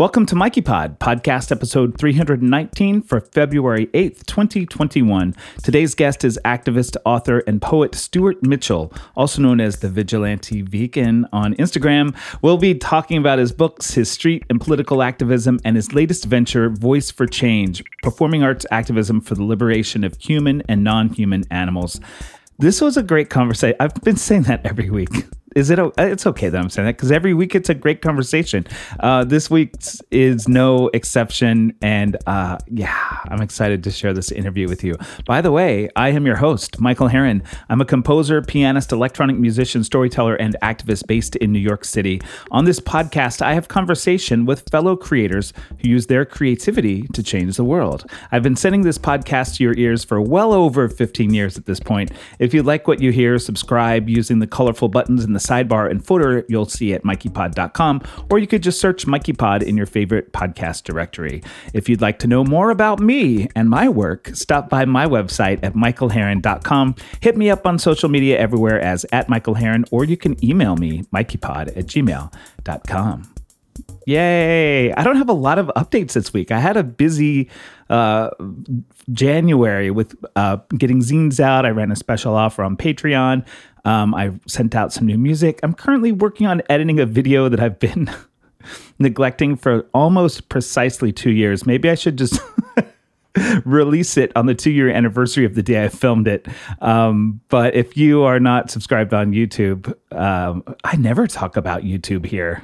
Welcome to Mikey Pod, podcast episode 319 for February 8th, 2021. Today's guest is activist, author, and poet Stuart Mitchell, also known as the Vigilante Vegan on Instagram. We'll be talking about his books, his street and political activism, and his latest venture, Voice for Change, performing arts activism for the liberation of human and non human animals. This was a great conversation. I've been saying that every week is it? It's okay that I'm saying that because every week it's a great conversation. Uh, this week is no exception, and uh, yeah, I'm excited to share this interview with you. By the way, I am your host, Michael Harren. I'm a composer, pianist, electronic musician, storyteller, and activist based in New York City. On this podcast, I have conversation with fellow creators who use their creativity to change the world. I've been sending this podcast to your ears for well over 15 years at this point. If you like what you hear, subscribe using the colorful buttons in the sidebar and footer you'll see at mikeypod.com, or you could just search MikeyPod in your favorite podcast directory. If you'd like to know more about me and my work, stop by my website at michaelharren.com. Hit me up on social media everywhere as at Michael Harren, or you can email me, mikeypod at gmail.com. Yay! I don't have a lot of updates this week. I had a busy uh, January with uh, getting zines out. I ran a special offer on Patreon. Um, I sent out some new music. I'm currently working on editing a video that I've been neglecting for almost precisely two years. Maybe I should just release it on the two year anniversary of the day I filmed it. Um, but if you are not subscribed on YouTube, um, I never talk about YouTube here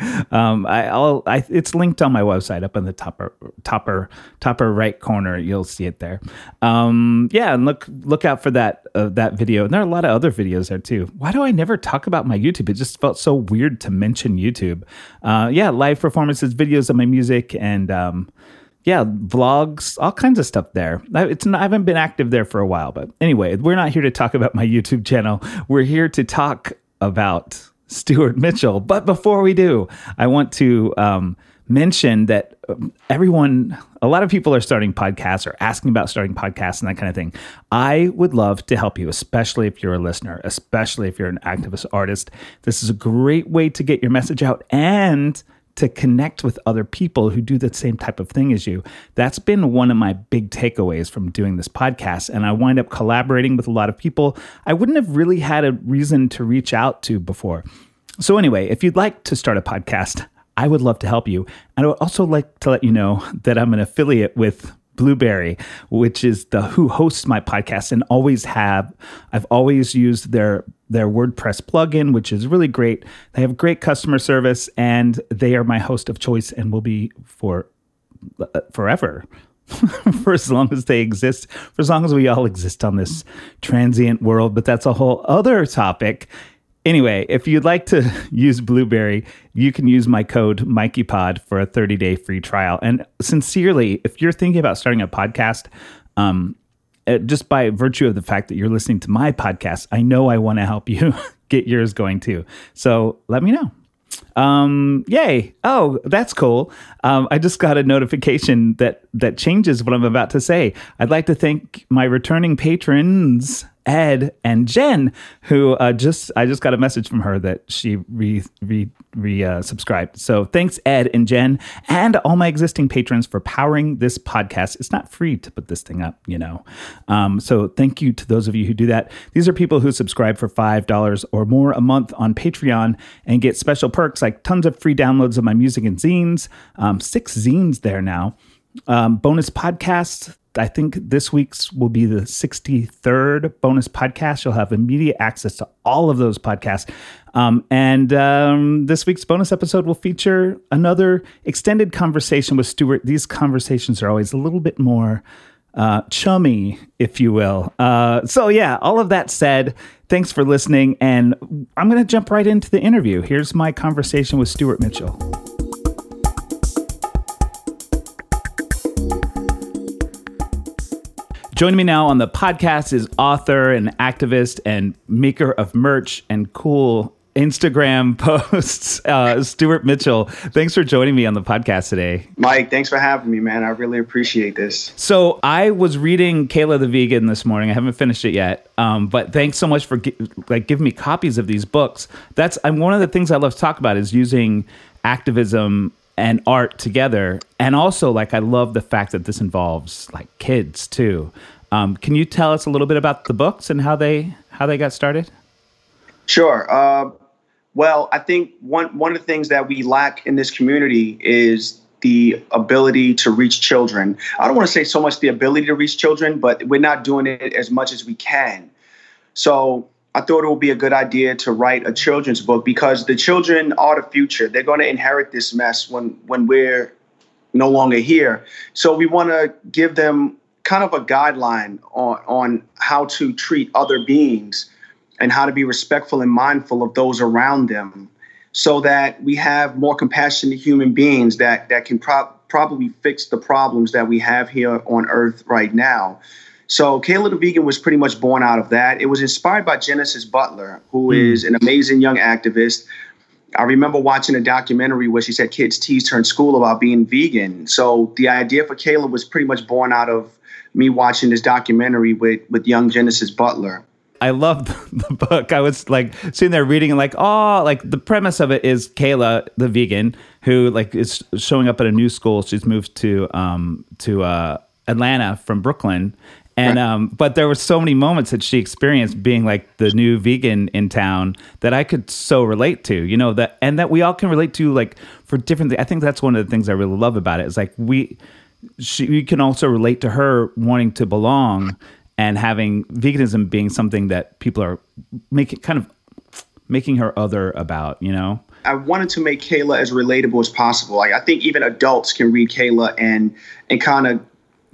um, I, will I, it's linked on my website up in the topper, topper, topper right corner. You'll see it there. Um, yeah, and look, look out for that uh, that video. And there are a lot of other videos there too. Why do I never talk about my YouTube? It just felt so weird to mention YouTube. Uh, yeah, live performances, videos of my music, and um, yeah, vlogs, all kinds of stuff there. It's not, I haven't been active there for a while, but anyway, we're not here to talk about my YouTube channel. We're here to talk about Stuart Mitchell. But before we do, I want to um, mention that um, everyone, a lot of people are starting podcasts or asking about starting podcasts and that kind of thing. I would love to help you, especially if you're a listener, especially if you're an activist artist. This is a great way to get your message out and to connect with other people who do the same type of thing as you. That's been one of my big takeaways from doing this podcast. And I wind up collaborating with a lot of people I wouldn't have really had a reason to reach out to before. So, anyway, if you'd like to start a podcast, I would love to help you. And I would also like to let you know that I'm an affiliate with Blubrry, which is the who hosts my podcast and always have. I've always used their their WordPress plugin, which is really great. They have great customer service, and they are my host of choice and will be for uh, forever. for as long as they exist, for as long as we all exist on this transient world, but that's a whole other topic. Anyway, if you'd like to use Blubrry, you can use my code MikeyPod for a 30 day free trial. And sincerely, if you're thinking about starting a podcast, um, uh, just by virtue of the fact that you're listening to my podcast, I know I want to help you get yours going too. So let me know. Um, yay! Oh, that's cool. Um, I just got a notification that that changes what I'm about to say. I'd like to thank my returning patrons Ed and Jen, who uh, just I just got a message from her that she re re re uh, subscribed. So thanks Ed and Jen and all my existing patrons for powering this podcast. It's not free to put this thing up, you know. Um, so thank you to those of you who do that. These are people who subscribe for five dollars or more a month on Patreon and get special perks like tons of free downloads of my music and zines. Um, six zines there now. Um, bonus podcasts I think this week's will be the 63rd bonus podcast. You'll have immediate access to all of those podcasts. Um, and um, this week's bonus episode will feature another extended conversation with Stuart. These conversations are always a little bit more uh, chummy, if you will. Uh, so, yeah, all of that said, thanks for listening. And I'm going to jump right into the interview. Here's my conversation with Stuart Mitchell. Joining me now on the podcast is author and activist and maker of merch and cool Instagram posts, uh, Stuart Mitchell. Thanks for joining me on the podcast today. Mike, thanks for having me, man. I really appreciate this. So I was reading Kayla the Vegan this morning. I haven't finished it yet, um, but thanks so much for gi- like giving me copies of these books. That's I'm one of the things I love to talk about is using activism and art together. And also, like, I love the fact that this involves like kids too. Um, can you tell us a little bit about the books and how they how they got started? Sure. Uh, well, I think one one of the things that we lack in this community is the ability to reach children. I don't want to say so much the ability to reach children, but we're not doing it as much as we can. So I thought it would be a good idea to write a children's book because the children are the future. They're going to inherit this mess when when we're no longer here. So we want to give them kind of a guideline on on how to treat other beings and how to be respectful and mindful of those around them so that we have more compassionate human beings that that can pro- probably fix the problems that we have here on earth right now so Kayla the Vegan was pretty much born out of that. It was inspired by Genesis Butler, who mm. is an amazing young activist. I remember watching a documentary where she said kids teased her in school about being vegan. So the idea for Kayla was pretty much born out of me watching this documentary with with young Genesis Butler. I loved the book. I was like sitting there reading and like, oh, like the premise of it is Kayla, the vegan, who like is showing up at a new school. She's moved to um to uh Atlanta from Brooklyn and um, but there were so many moments that she experienced being like the new vegan in town that I could so relate to, you know, that and that we all can relate to like for different things. I think that's one of the things I really love about it is like we she you can also relate to her wanting to belong and having veganism being something that people are making kind of making her other about, you know. I wanted to make Kayla as relatable as possible. Like I think even adults can read Kayla and and kind of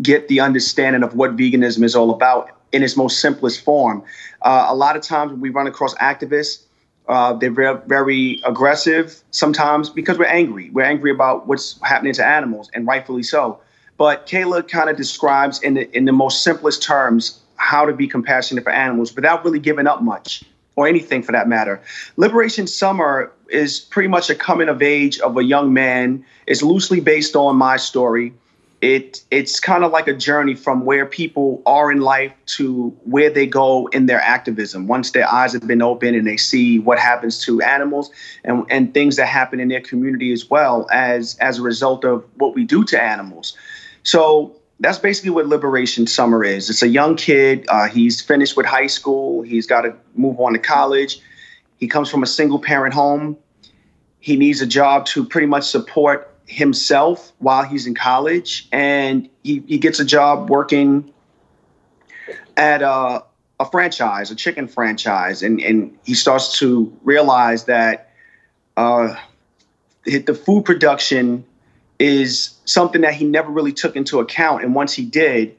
get the understanding of what veganism is all about in its most simplest form. Uh, a lot of times we run across activists, uh, they're very, very aggressive sometimes because we're angry. We're angry about what's happening to animals, and rightfully so. But Kayla kind of describes in the, in the most simplest terms how to be compassionate for animals without really giving up much or anything for that matter. Liberation Summer is pretty much a coming of age of a young man. It's loosely based on my story it it's kind of like a journey from where people are in life to where they go in their activism. Once their eyes have been opened and they see what happens to animals and, and things that happen in their community as well as as a result of what we do to animals. So that's basically what liberation summer is. It's a young kid uh, he's finished with high school he's got to move on to college. He comes from a single parent home. He needs a job to pretty much support himself while he's in college, and he, he gets a job working at a, a franchise, a chicken franchise, and, and he starts to realize that uh, the food production is something that he never really took into account. And once he did,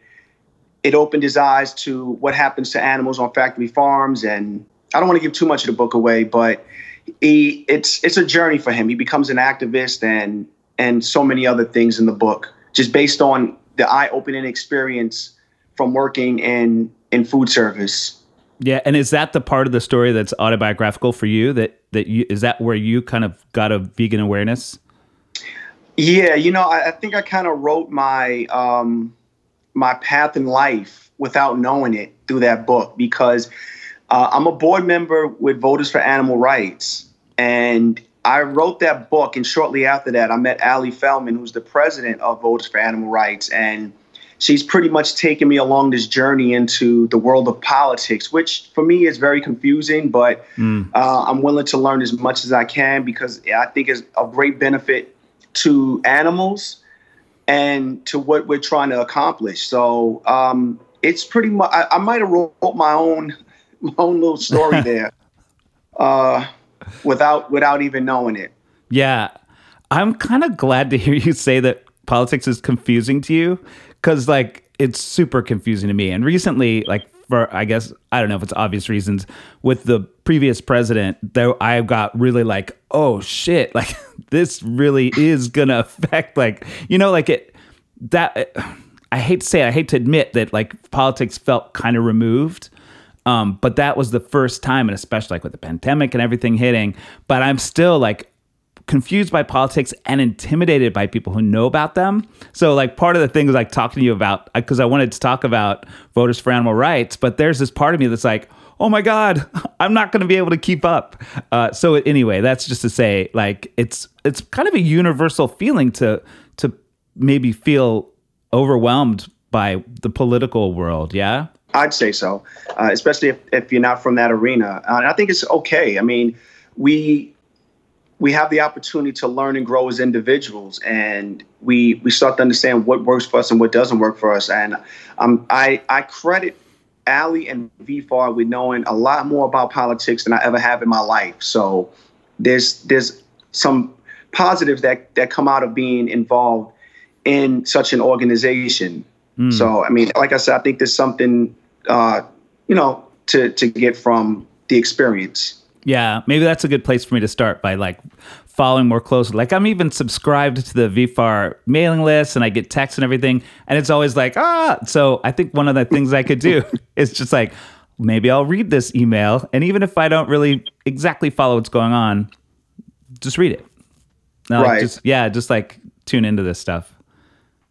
it opened his eyes to what happens to animals on factory farms. And I don't want to give too much of the book away, but he, it's it's a journey for him. He becomes an activist, and and so many other things in the book, just based on the eye-opening experience from working in in food service. Yeah, and is that the part of the story that's autobiographical for you? That that you is that where you kind of got a vegan awareness? Yeah, you know, I, I think I kind of wrote my um, my path in life without knowing it through that book because uh, I'm a board member with Voters for Animal Rights, and I wrote that book, and shortly after that, I met Allie Feldman, who's the president of Voters for Animal Rights, and she's pretty much taken me along this journey into the world of politics, which for me is very confusing, but mm. uh, I'm willing to learn as much as I can because I think it's a great benefit to animals and to what we're trying to accomplish. So um, it's pretty much. I, I might have wrote my own my own little story there. Uh, without without even knowing it. Yeah. I'm kind of glad to hear you say that politics is confusing to you cuz like it's super confusing to me. And recently like for I guess I don't know if it's obvious reasons with the previous president though I got really like oh shit like this really is going to affect like you know like it that I hate to say I hate to admit that like politics felt kind of removed um, but that was the first time, and especially like with the pandemic and everything hitting. But I'm still like confused by politics and intimidated by people who know about them. So like part of the thing is like talking to you about because I wanted to talk about voters for animal rights, but there's this part of me that's like, oh my god, I'm not going to be able to keep up. Uh, so anyway, that's just to say, like it's it's kind of a universal feeling to to maybe feel overwhelmed by the political world. Yeah. I'd say so, uh, especially if, if you're not from that arena. Uh, I think it's okay. I mean, we we have the opportunity to learn and grow as individuals, and we we start to understand what works for us and what doesn't work for us. And um, I I credit Allie and VFAR with knowing a lot more about politics than I ever have in my life. So there's there's some positives that that come out of being involved in such an organization. Mm. So I mean, like I said, I think there's something uh, you know, to to get from the experience. Yeah, maybe that's a good place for me to start by like following more closely. Like I'm even subscribed to the VFAR mailing list and I get texts and everything, and it's always like ah. So I think one of the things I could do is just like maybe I'll read this email, and even if I don't really exactly follow what's going on, just read it. No, right. just, yeah, just like tune into this stuff.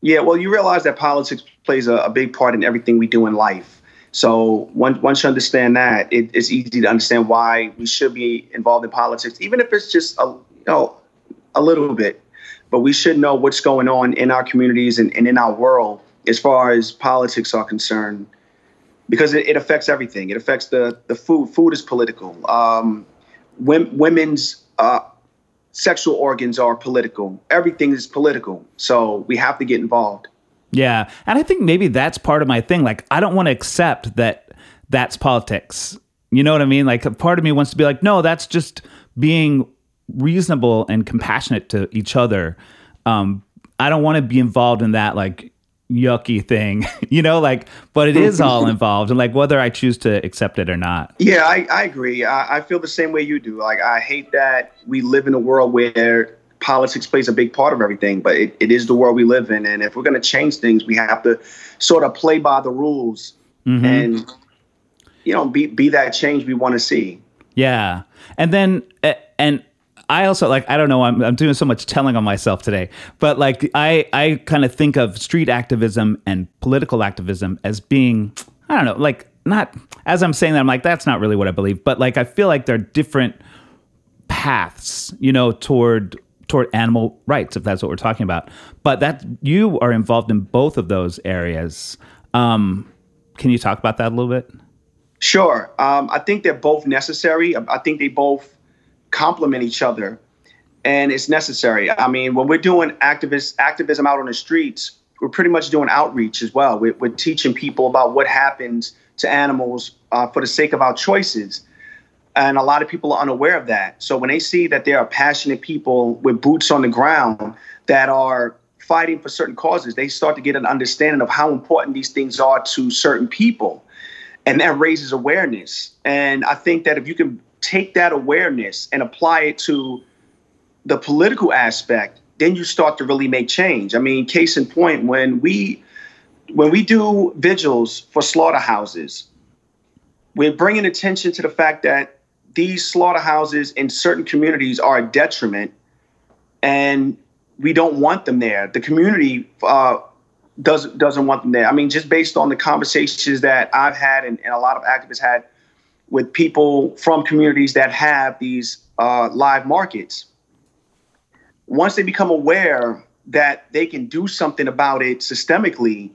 Yeah, well, you realize that politics plays a, a big part in everything we do in life. So once once you understand that, it, it's easy to understand why we should be involved in politics, even if it's just a you know a little bit. But we should know what's going on in our communities and, and in our world as far as politics are concerned, because it, it affects everything. It affects the the food. Food is political. Um, women's uh, sexual organs are political. Everything is political. So we have to get involved. Yeah. And I think maybe that's part of my thing. Like, I don't want to accept that that's politics. You know what I mean? Like, a part of me wants to be like, no, that's just being reasonable and compassionate to each other. Um, I don't want to be involved in that, like, yucky thing, you know, like, but it is all involved and like whether I choose to accept it or not. Yeah, I, I agree. I, I feel the same way you do. Like, I hate that we live in a world where politics plays a big part of everything, but it, it is the world we live in. And if we're going to change things, we have to sort of play by the rules mm-hmm. and, you know, be, be that change we want to see. Yeah. And then, and I also like, I don't know, I'm, I'm doing so much telling on myself today, but like, I, I kind of think of street activism and political activism as being, I don't know, like, not as I'm saying that, I'm like, that's not really what I believe, but like, I feel like they're different paths, you know, toward toward animal rights, if that's what we're talking about. But that you are involved in both of those areas. Um, can you talk about that a little bit? Sure. Um, I think they're both necessary. I think they both complement each other, and it's necessary. I mean, when we're doing activist activism out on the streets, we're pretty much doing outreach as well. We're, we're teaching people about what happens to animals uh, for the sake of our choices. And a lot of people are unaware of that. So when they see that there are passionate people with boots on the ground that are fighting for certain causes, they start to get an understanding of how important these things are to certain people. And that raises awareness. And I think that if you can take that awareness and apply it to the political aspect, then you start to really make change. I mean, case in point, when we when we do vigils for slaughterhouses, we're bringing attention to the fact that these slaughterhouses in certain communities are a detriment, and we don't want them there. The community uh, does doesn't want them there. I mean, just based on the conversations that I've had and, and a lot of activists had with people from communities that have these uh, live markets. Once they become aware that they can do something about it systemically,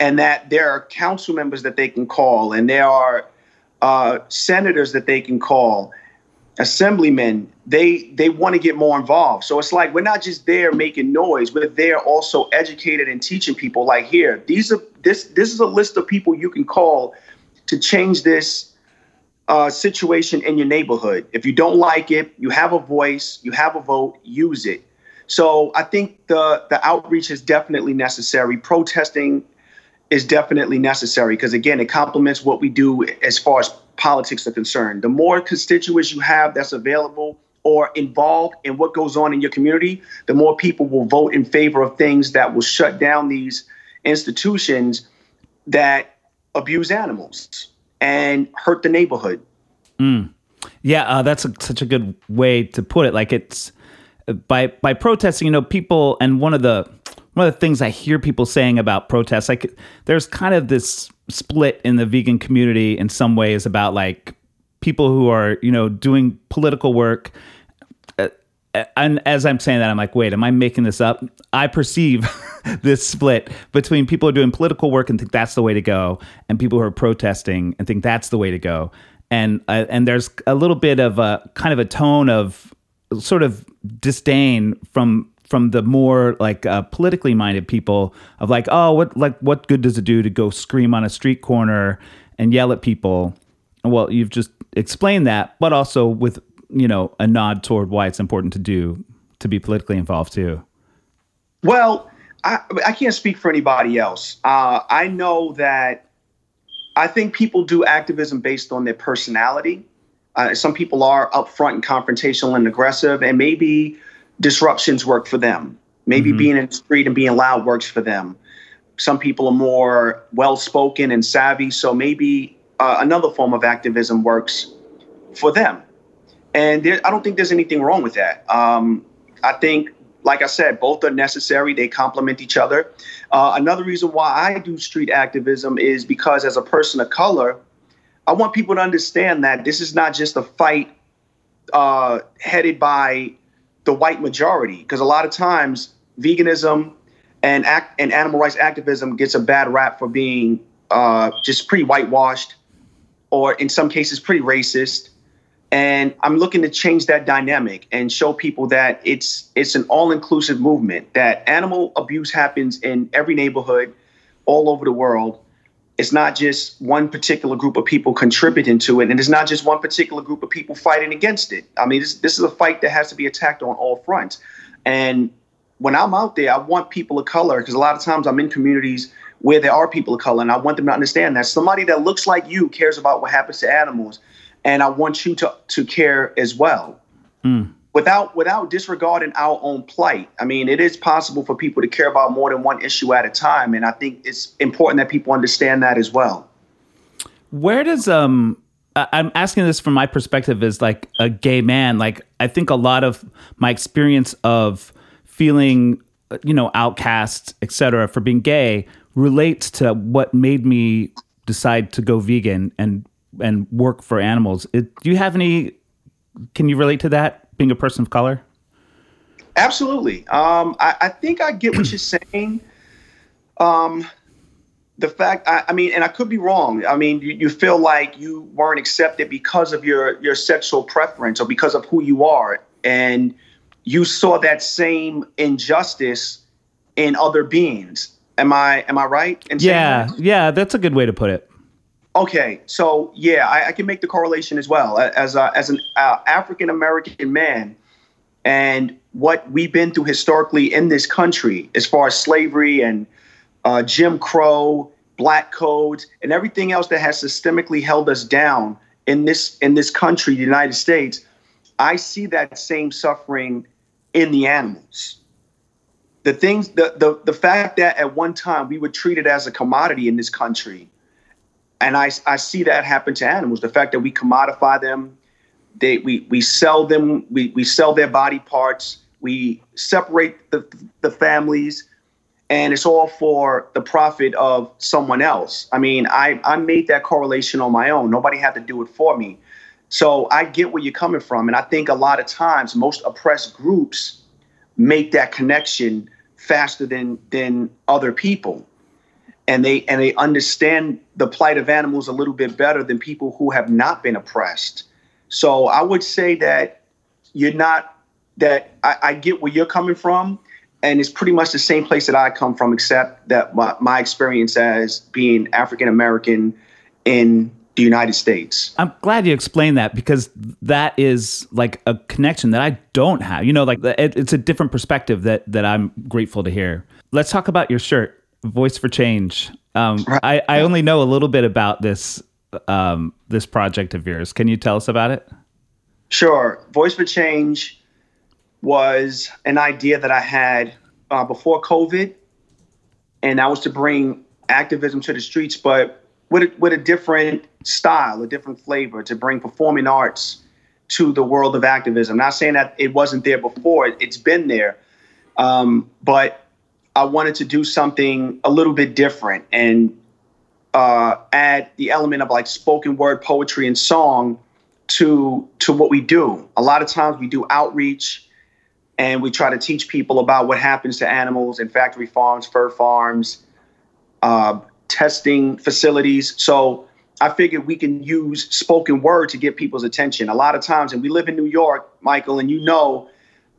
and that there are council members that they can call, and there are uh, senators that they can call, assemblymen. They they want to get more involved. So it's like we're not just there making noise. We're there also educated and teaching people. Like here, these are this this is a list of people you can call to change this uh, situation in your neighborhood. If you don't like it, you have a voice, you have a vote, use it. So I think the the outreach is definitely necessary. Protesting is definitely necessary because again, it complements what we do as far as politics are concerned. The more constituents you have that's available or involved in what goes on in your community, the more people will vote in favor of things that will shut down these institutions that abuse animals and hurt the neighborhood. Mm. Yeah, uh, that's a, such a good way to put it. Like it's by by protesting, you know, people and one of the one of the things I hear people saying about protests, like there's kind of this split in the vegan community in some ways about like people who are you know doing political work uh, and as I'm saying that, I'm like, wait, am I making this up? I perceive this split between people who are doing political work and think that's the way to go, and people who are protesting and think that's the way to go. And uh, and there's a little bit of a kind of a tone of sort of disdain from from the more like uh, politically minded people of like, oh, what like what good does it do to go scream on a street corner and yell at people? Well, you've just explained that, but also with you know a nod toward why it's important to do to be politically involved too. Well, I, I can't speak for anybody else. Uh, I know that I think people do activism based on their personality. Uh, some people are upfront and confrontational and aggressive, and maybe disruptions work for them. Maybe mm-hmm. being in the street and being loud works for them. Some people are more well spoken and savvy, so maybe uh, another form of activism works for them. And there, I don't think there's anything wrong with that. Um, I think, like I said, both are necessary, they complement each other. Uh, another reason why I do street activism is because, as a person of color, I want people to understand that this is not just a fight uh, headed by the white majority because a lot of times veganism and act and animal rights activism gets a bad rap for being uh, just pretty whitewashed or in some cases pretty racist. And i'm looking to change that dynamic and show people that it's it's an all-inclusive movement that animal abuse happens in every neighborhood all over the world it's not just one particular group of people contributing to it, and it's not just one particular group of people fighting against it. I mean, this, this is a fight that has to be attacked on all fronts. And when I'm out there, I want people of color, because a lot of times I'm in communities where there are people of color, and I want them to understand that somebody that looks like you cares about what happens to animals, and I want you to to care as well. Mm without without disregarding our own plight. I mean, it is possible for people to care about more than one issue at a time, and I think it's important that people understand that as well. Where does um I'm asking this from my perspective as like a gay man. Like I think a lot of my experience of feeling, you know, outcast, etc., for being gay relates to what made me decide to go vegan and and work for animals. It, do you have any? Can you relate to that? Being a person of color? Absolutely. Um, I, I, think I get what you're saying. Um, the fact, I, I, mean, and I could be wrong. I mean, you, you, feel like you weren't accepted because of your your sexual preference or because of who you are, and you saw that same injustice in other beings. Am I am I right? yeah, yeah, that's a good way to put it. Okay, so yeah, I, I, can make the correlation as well as a, as an uh, African American man, and what we've been through historically in this country, as far as slavery and uh, Jim Crow, black codes, and everything else that has systemically held us down in this in this country, the United States. I see that same suffering in the animals. The things, the the the fact that at one time we were treated as a commodity in this country and I, I see that happen to animals. The fact that we commodify them, they we we sell them, we we sell their body parts, we separate the the families, and it's all for the profit of someone else. I mean, I I made that correlation on my own. Nobody had to do it for me. So I get where you're coming from, and I think a lot of times most oppressed groups make that connection faster than than other people and they and they understand the plight of animals a little bit better than people who have not been oppressed. So I would say that you're not that I, I get where you're coming from, and it's pretty much the same place that I come from, except that my, my experience as being African American in the United States. I'm glad you explained that because that is like a connection that I don't have. You know, like it, it's a different perspective that that I'm grateful to hear. Let's talk about your shirt. Voice for Change. Um, I, I only know a little bit about this um, this project of yours. Can you tell us about it? Sure. Voice for Change was an idea that I had uh, before COVID, and that was to bring activism to the streets, but with a, with a different style, a different flavor, to bring performing arts to the world of activism. Not saying that it wasn't there before; it's been there, um, but I wanted to do something a little bit different and uh, add the element of like spoken word poetry and song to to what we do. A lot of times we do outreach and we try to teach people about what happens to animals in factory farms, fur farms, uh, testing facilities. So I figured we can use spoken word to get people's attention. A lot of times, and we live in New York, Michael, and you know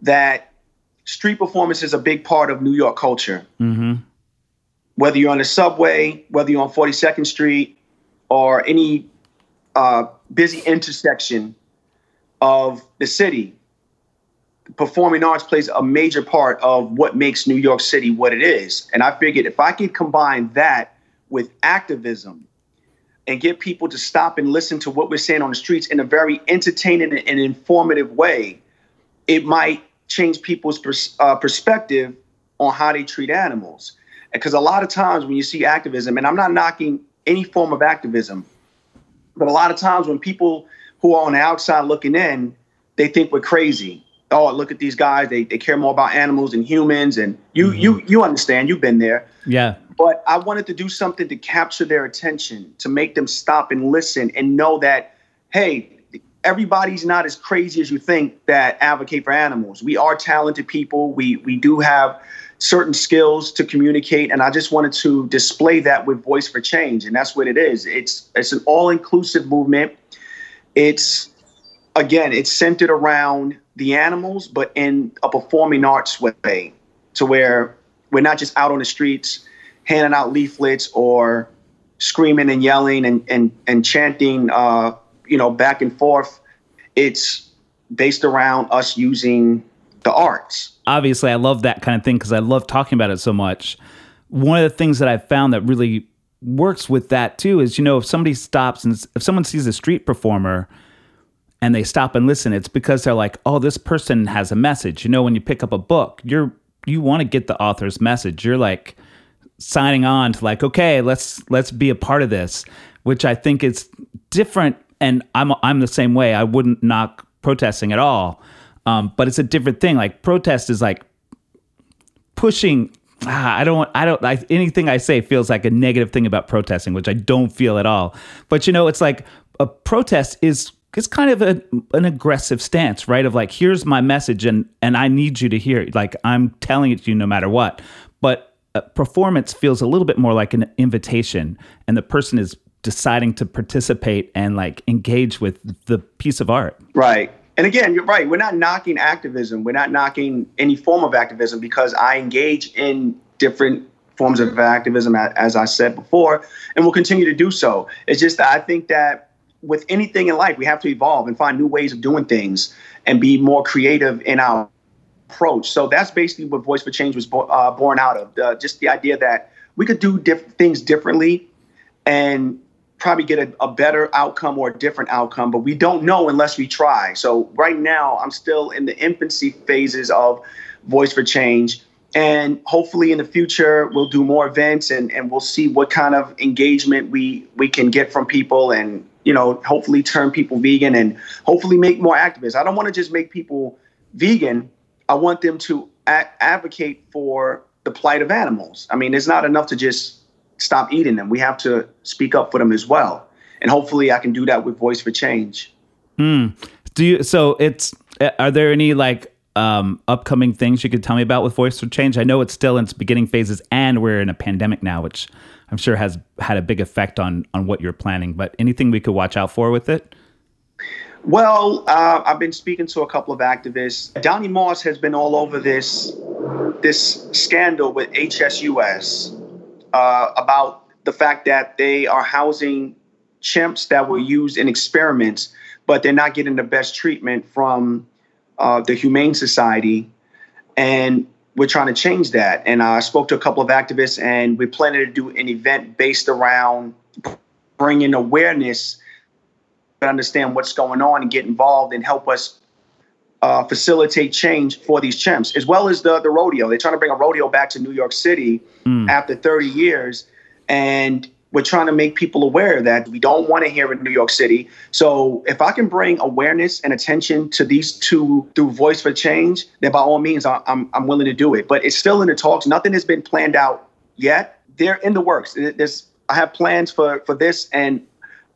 that street performance is a big part of New York culture. Mm-hmm. Whether you're on the subway, whether you're on 42nd Street, or any uh, busy intersection of the city, performing arts plays a major part of what makes New York City what it is. And I figured if I could combine that with activism and get people to stop and listen to what we're saying on the streets in a very entertaining and informative way, it might change people's pers- uh, perspective on how they treat animals. Because a lot of times when you see activism, and I'm not knocking any form of activism, but a lot of times when people who are on the outside looking in, they think we're crazy. Oh, look at these guys. They, they care more about animals than humans. And you mm-hmm. you you understand. You've been there. Yeah. But I wanted to do something to capture their attention, to make them stop and listen and know that, hey, everybody's not as crazy as you think that advocate for animals. We are talented people. We we do have certain skills to communicate and I just wanted to display that with Voice for Change and that's what it is. It's it's an all-inclusive movement. It's again, it's centered around the animals but in a performing arts way to where we're not just out on the streets handing out leaflets or screaming and yelling and and and chanting uh, you know, back and forth. It's based around us using the arts. Obviously, I love that kind of thing because I love talking about it so much. One of the things that I've found that really works with that too is, you know, if somebody stops and if someone sees a street performer and they stop and listen, it's because they're like, oh, this person has a message. You know, when you pick up a book, you're you want to get the author's message. You're like signing on to like, okay, let's let's be a part of this, which I think is different and I'm I'm the same way. I wouldn't knock protesting at all, um, but it's a different thing. Like protest is like pushing. Ah, I don't. I don't. I, anything I say feels like a negative thing about protesting, which I don't feel at all. But you know, it's like a protest is it's kind of a, an aggressive stance, right? Of like, here's my message, and and I need you to hear it. Like I'm telling it to you no matter what. But performance feels a little bit more like an invitation, and the person is deciding to participate and like engage with the piece of art. Right. And again, you're right. We're not knocking activism. We're not knocking any form of activism because I engage in different forms of activism, as I said before, and will continue to do so. It's just that I think that with anything in life, we have to evolve and find new ways of doing things and be more creative in our approach. So that's basically what Voice for Change was bo- uh, born out of. Uh, just the idea that we could do diff- things differently and probably get a, a, better outcome or a different outcome, but we don't know unless we try. So right now, I'm still in the infancy phases of Voice for Change. And hopefully in the future, we'll do more events and, and we'll see what kind of engagement we, we can get from people and, you know, hopefully turn people vegan and hopefully make more activists. I don't want to just make people vegan. I want them to a- advocate for the plight of animals. I mean, it's not enough to just stop eating them. We have to speak up for them as well. And hopefully I can do that with Voice for Change. Mm. Do you so it's are there any like um, upcoming things you could tell me about with Voice for Change? I know it's still in its beginning phases and we're in a pandemic now, which I'm sure has had a big effect on on what you're planning, but anything we could watch out for with it? Well, uh, I've been speaking to a couple of activists. Donny Moss has been all over this this scandal with HSUS uh, about the fact that they are housing chimps that were used in experiments, but they're not getting the best treatment from uh, the Humane Society. And we're trying to change that. And I spoke to a couple of activists, and we're planning to do an event based around bringing awareness to understand what's going on and get involved and help us uh, facilitate change for these chimps, as well as the the rodeo. They're trying to bring a rodeo back to New York City mm. after 30 years, and we're trying to make people aware that we don't want to hear in New York City. So if I can bring awareness and attention to these two through Voice for Change, then by all means, I'm, I'm willing to do it. But it's still in the talks. Nothing has been planned out yet. They're in the works. There's, I have plans for, for this and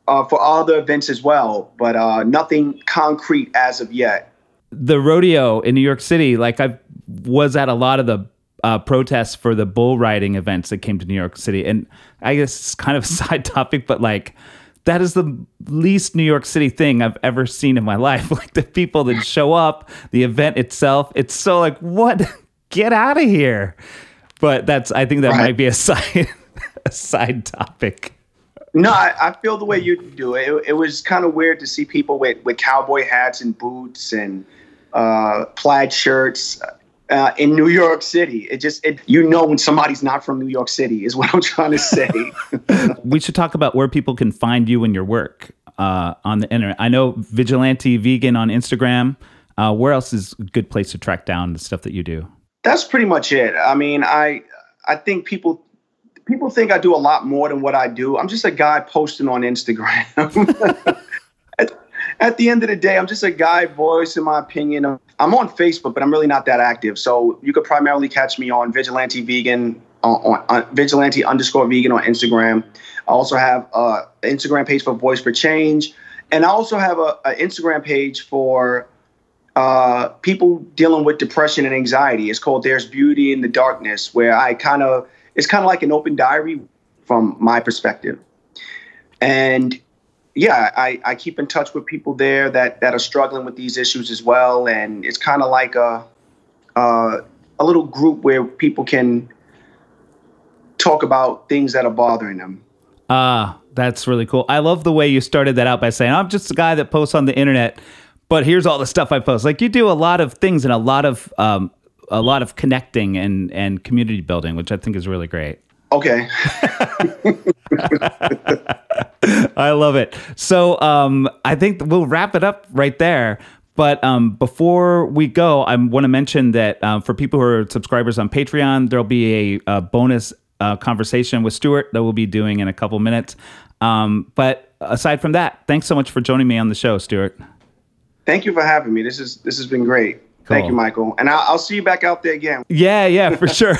uh, for other events as well, but uh, nothing concrete as of yet. The rodeo in New York City, like I was at a lot of the uh, protests for the bull riding events that came to New York City. And I guess it's kind of a side topic, but like that is the least New York City thing I've ever seen in my life. Like the people that show up, the event itself, it's so like, what? Get out of here. But that's, I think that right. might be a side, a side topic. No, I, I, feel the way you do it. It, it was kind of weird to see people with, with cowboy hats and boots and uh, plaid shirts uh, in New York City. It just, it, you know, when somebody's not from New York City, is what I'm trying to say. we should talk about where people can find you and your work uh, on the internet. I know Vigilante Vegan on Instagram. Uh, where else is a good place to track down the stuff that you do? That's pretty much it. I mean, I I think people people think I do a lot more than what I do. I'm just a guy posting on Instagram. at the end of the day, I'm just a guy voicing my opinion. I'm on Facebook, but I'm really not that active. So you could primarily catch me on Vigilante Vegan on, on, Vigilante underscore Vegan on Instagram. I also have an Instagram page for Voice for Change, and I also have a, Instagram page for uh, people dealing with depression and anxiety. It's called There's Beauty in the Darkness, where I kind of it's kind of like an open diary from my perspective. And yeah, I, I keep in touch with people there that that are struggling with these issues as well, and it's kind of like a uh, a little group where people can talk about things that are bothering them. Ah, uh, that's really cool. I love the way you started that out by saying, "I'm just a guy that posts on the internet, but here's all the stuff I post." Like you do a lot of things and a lot of um, a lot of connecting and and community building, which I think is really great. Okay. I love it. So um, I think we'll wrap it up right there. But um, before we go, I want to mention that uh, for people who are subscribers on Patreon, there'll be a, a bonus uh, conversation with Stuart that we'll be doing in a couple minutes. Um, but aside from that, thanks so much for joining me on the show, Stuart. Thank you for having me. This is this has been great. Cool. Thank you, Michael. And I'll, I'll see you back out there again. Yeah, yeah, for sure.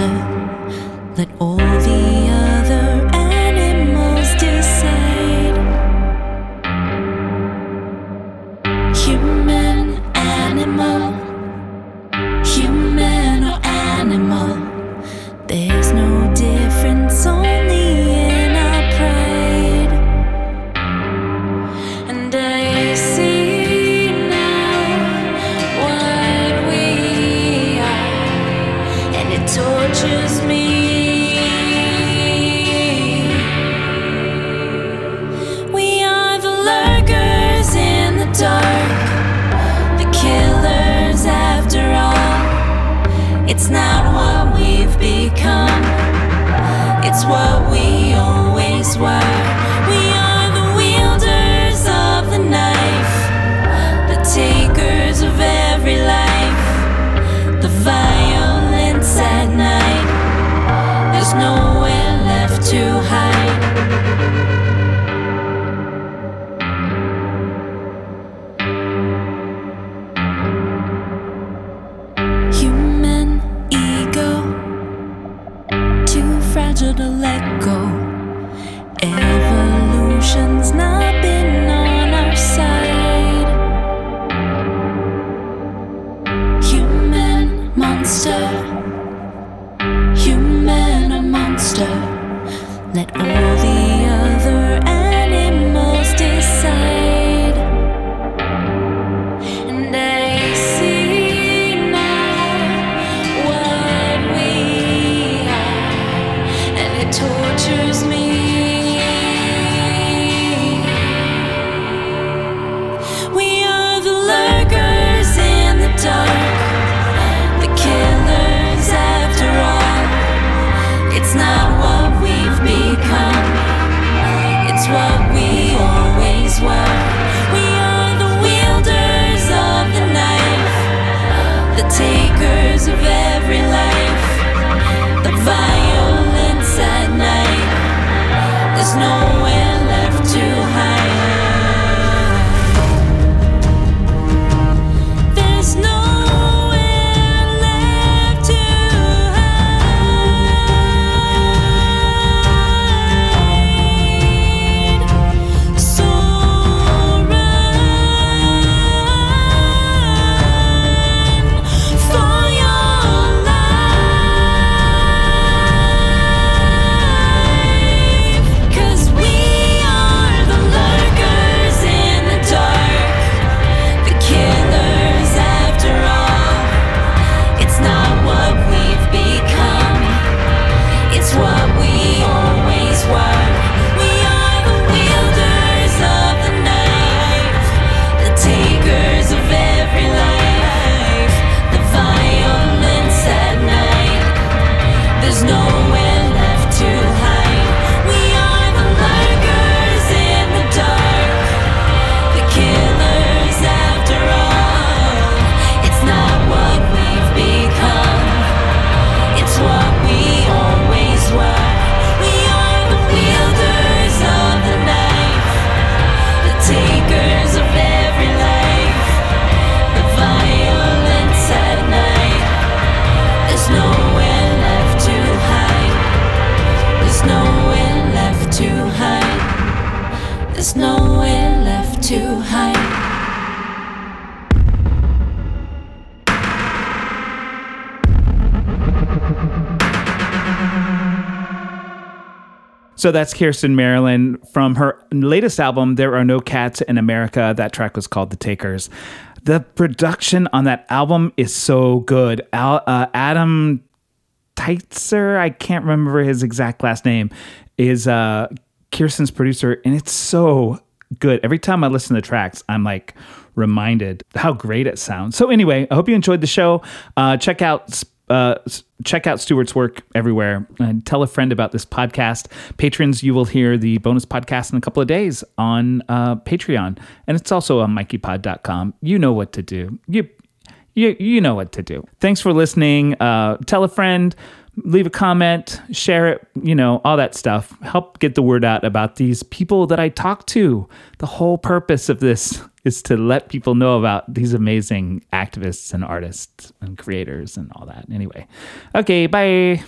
Let all the takers So that's Kirsten Marilyn from her latest album, There Are No Cats in America. That track was called The Takers. The production on that album is so good. Al, uh, Adam Teitzer, I can't remember his exact last name, is uh, Kirsten's producer, and it's so good. Every time I listen to tracks, I'm like reminded how great it sounds. So anyway, I hope you enjoyed the show. Uh, check out uh, check out Stuart's work everywhere and tell a friend about this podcast. Patrons, you will hear the bonus podcast in a couple of days on uh, Patreon, and it's also on MikeyPod.com. You know what to do. You you you know what to do. Thanks for listening. Uh, tell a friend, leave a comment, share it. You know all that stuff. Help get the word out about these people that I talk to. The whole purpose of this is to let people know about these amazing activists and artists and creators and all that. Anyway, okay, bye.